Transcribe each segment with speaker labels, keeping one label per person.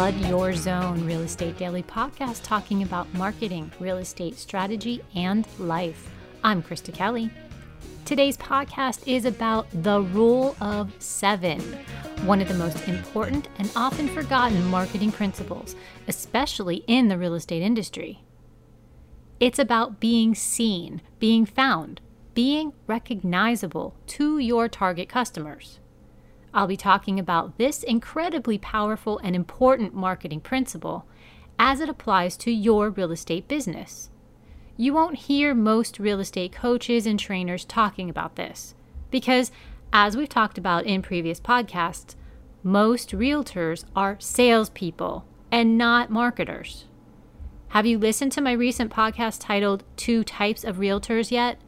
Speaker 1: Flood Your Zone Real Estate Daily podcast talking about marketing, real estate strategy, and life. I'm Krista Kelly. Today's podcast is about the rule of seven, one of the most important and often forgotten marketing principles, especially in the real estate industry. It's about being seen, being found, being recognizable to your target customers. I'll be talking about this incredibly powerful and important marketing principle as it applies to your real estate business. You won't hear most real estate coaches and trainers talking about this because, as we've talked about in previous podcasts, most realtors are salespeople and not marketers. Have you listened to my recent podcast titled Two Types of Realtors yet?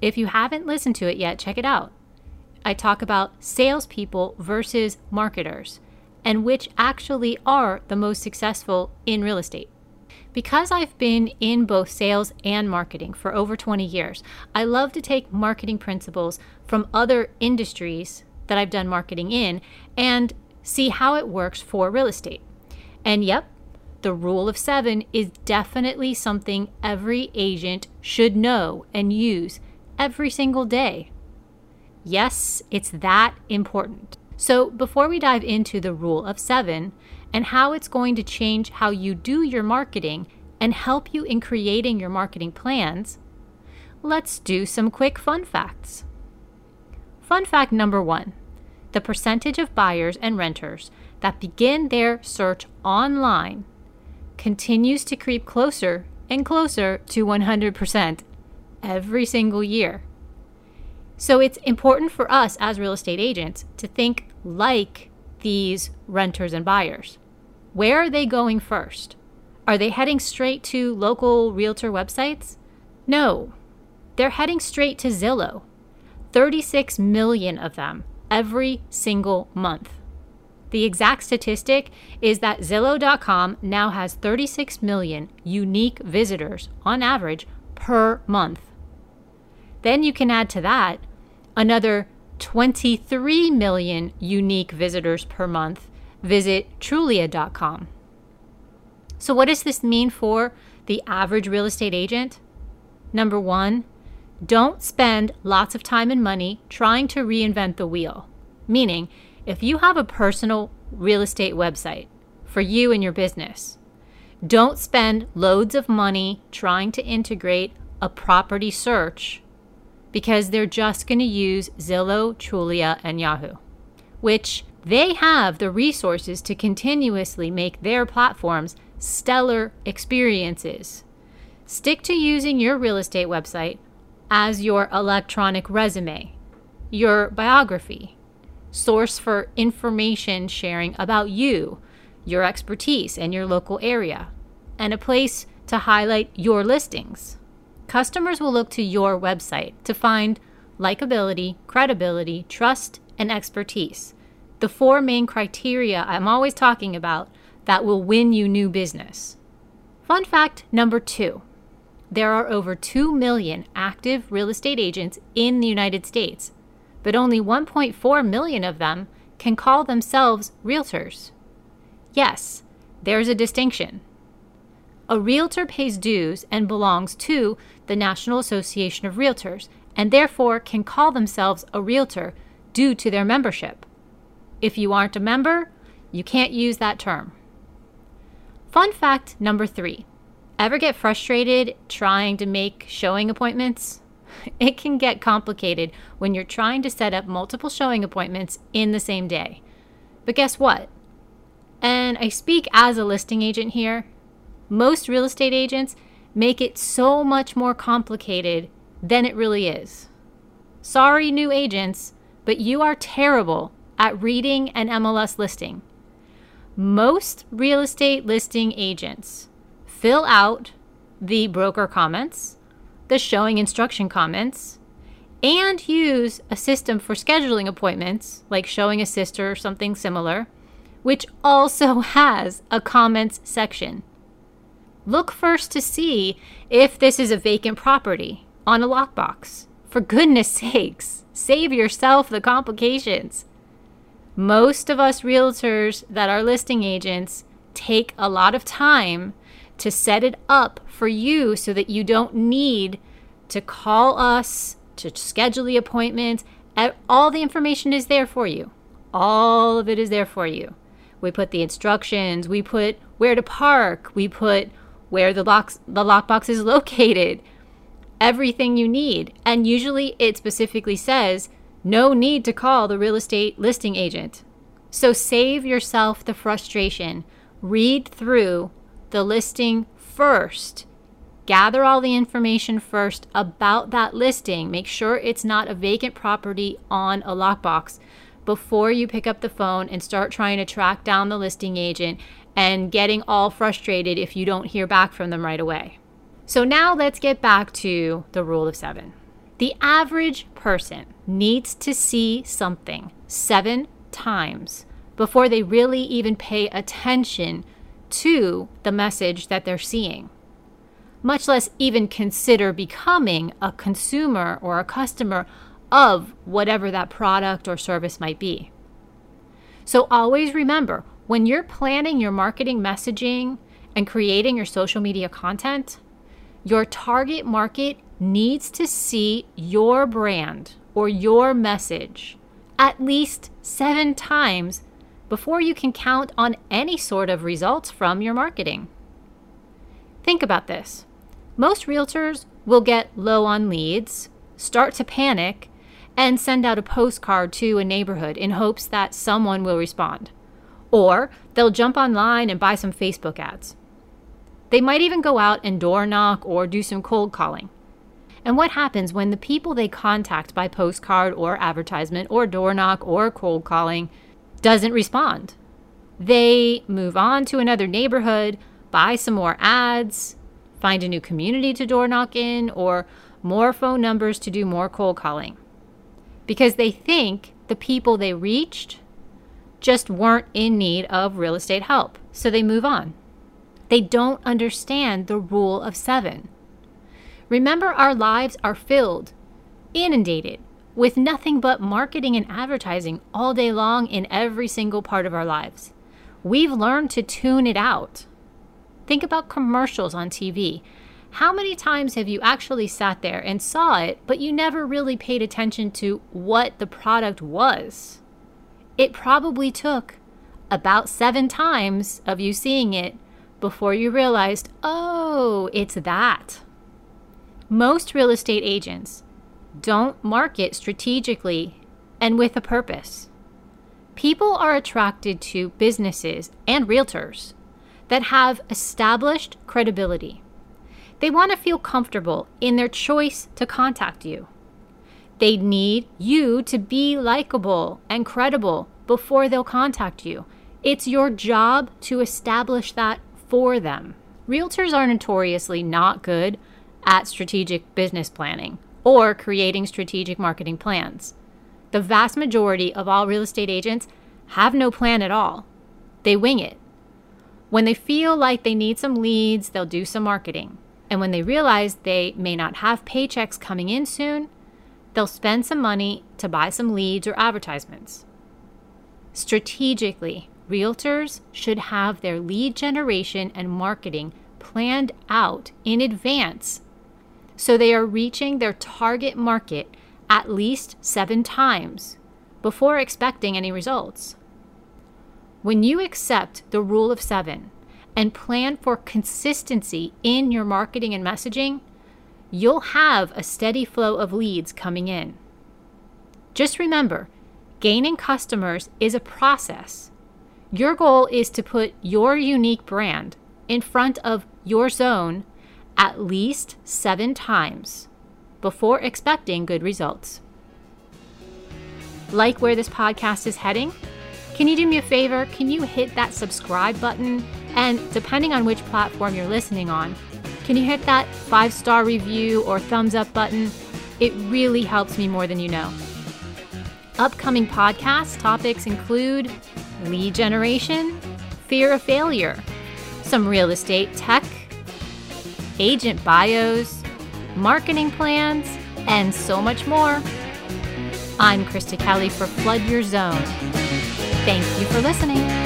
Speaker 1: If you haven't listened to it yet, check it out. I talk about salespeople versus marketers and which actually are the most successful in real estate. Because I've been in both sales and marketing for over 20 years, I love to take marketing principles from other industries that I've done marketing in and see how it works for real estate. And yep, the rule of seven is definitely something every agent should know and use every single day. Yes, it's that important. So, before we dive into the rule of seven and how it's going to change how you do your marketing and help you in creating your marketing plans, let's do some quick fun facts. Fun fact number one the percentage of buyers and renters that begin their search online continues to creep closer and closer to 100% every single year. So it's important for us as real estate agents to think like these renters and buyers. Where are they going first? Are they heading straight to local realtor websites? No, they're heading straight to Zillow. 36 million of them every single month. The exact statistic is that Zillow.com now has 36 million unique visitors on average per month. Then you can add to that another 23 million unique visitors per month visit Trulia.com. So, what does this mean for the average real estate agent? Number one, don't spend lots of time and money trying to reinvent the wheel. Meaning, if you have a personal real estate website for you and your business, don't spend loads of money trying to integrate a property search because they're just going to use Zillow, Trulia, and Yahoo, which they have the resources to continuously make their platforms stellar experiences. Stick to using your real estate website as your electronic resume, your biography, source for information sharing about you, your expertise, and your local area, and a place to highlight your listings. Customers will look to your website to find likability, credibility, trust, and expertise. The four main criteria I'm always talking about that will win you new business. Fun fact number two there are over 2 million active real estate agents in the United States, but only 1.4 million of them can call themselves realtors. Yes, there's a distinction. A realtor pays dues and belongs to the National Association of Realtors and therefore can call themselves a realtor due to their membership. If you aren't a member, you can't use that term. Fun fact number three ever get frustrated trying to make showing appointments? It can get complicated when you're trying to set up multiple showing appointments in the same day. But guess what? And I speak as a listing agent here most real estate agents make it so much more complicated than it really is. Sorry, new agents, but you are terrible at reading an MLS listing. Most real estate listing agents fill out the broker comments, the showing instruction comments, and use a system for scheduling appointments, like Showing Assist or something similar, which also has a comments section. Look first to see if this is a vacant property on a lockbox. For goodness sakes, save yourself the complications. Most of us realtors that are listing agents take a lot of time to set it up for you so that you don't need to call us to schedule the appointments. All the information is there for you. All of it is there for you. We put the instructions, we put where to park, we put where the box the lockbox is located. Everything you need. And usually it specifically says no need to call the real estate listing agent. So save yourself the frustration. Read through the listing first. Gather all the information first about that listing. Make sure it's not a vacant property on a lockbox before you pick up the phone and start trying to track down the listing agent and getting all frustrated if you don't hear back from them right away. So, now let's get back to the rule of seven. The average person needs to see something seven times before they really even pay attention to the message that they're seeing, much less even consider becoming a consumer or a customer of whatever that product or service might be. So always remember when you're planning your marketing messaging and creating your social media content, your target market needs to see your brand or your message at least seven times before you can count on any sort of results from your marketing. Think about this. Most realtors will get low on leads, start to panic, and send out a postcard to a neighborhood in hopes that someone will respond. Or they'll jump online and buy some Facebook ads. They might even go out and door knock or do some cold calling. And what happens when the people they contact by postcard or advertisement or door knock or cold calling doesn't respond? They move on to another neighborhood, buy some more ads, find a new community to door knock in, or more phone numbers to do more cold calling because they think the people they reached just weren't in need of real estate help. So they move on. They don't understand the rule of seven. Remember, our lives are filled, inundated with nothing but marketing and advertising all day long in every single part of our lives. We've learned to tune it out. Think about commercials on TV how many times have you actually sat there and saw it, but you never really paid attention to what the product was? It probably took about seven times of you seeing it before you realized, oh, it's that. Most real estate agents don't market strategically and with a purpose. People are attracted to businesses and realtors that have established credibility they want to feel comfortable in their choice to contact you. They need you to be likable and credible before they'll contact you. It's your job to establish that for them. Realtors are notoriously not good at strategic business planning or creating strategic marketing plans. The vast majority of all real estate agents have no plan at all. They wing it. When they feel like they need some leads, they'll do some marketing. And when they realize they may not have paychecks coming in soon, they'll spend some money to buy some leads or advertisements. Strategically, realtors should have their lead generation and marketing planned out in advance so they are reaching their target market at least seven times before expecting any results. When you accept the rule of seven, and plan for consistency in your marketing and messaging, you'll have a steady flow of leads coming in. Just remember, gaining customers is a process. Your goal is to put your unique brand in front of your zone at least seven times before expecting good results. Like where this podcast is heading? Can you do me a favor? Can you hit that subscribe button? And depending on which platform you're listening on, can you hit that five star review or thumbs up button? It really helps me more than you know. Upcoming podcast topics include lead generation, fear of failure, some real estate tech, agent bios, marketing plans, and so much more. I'm Krista Kelly for Flood Your Zone. Thank you for listening.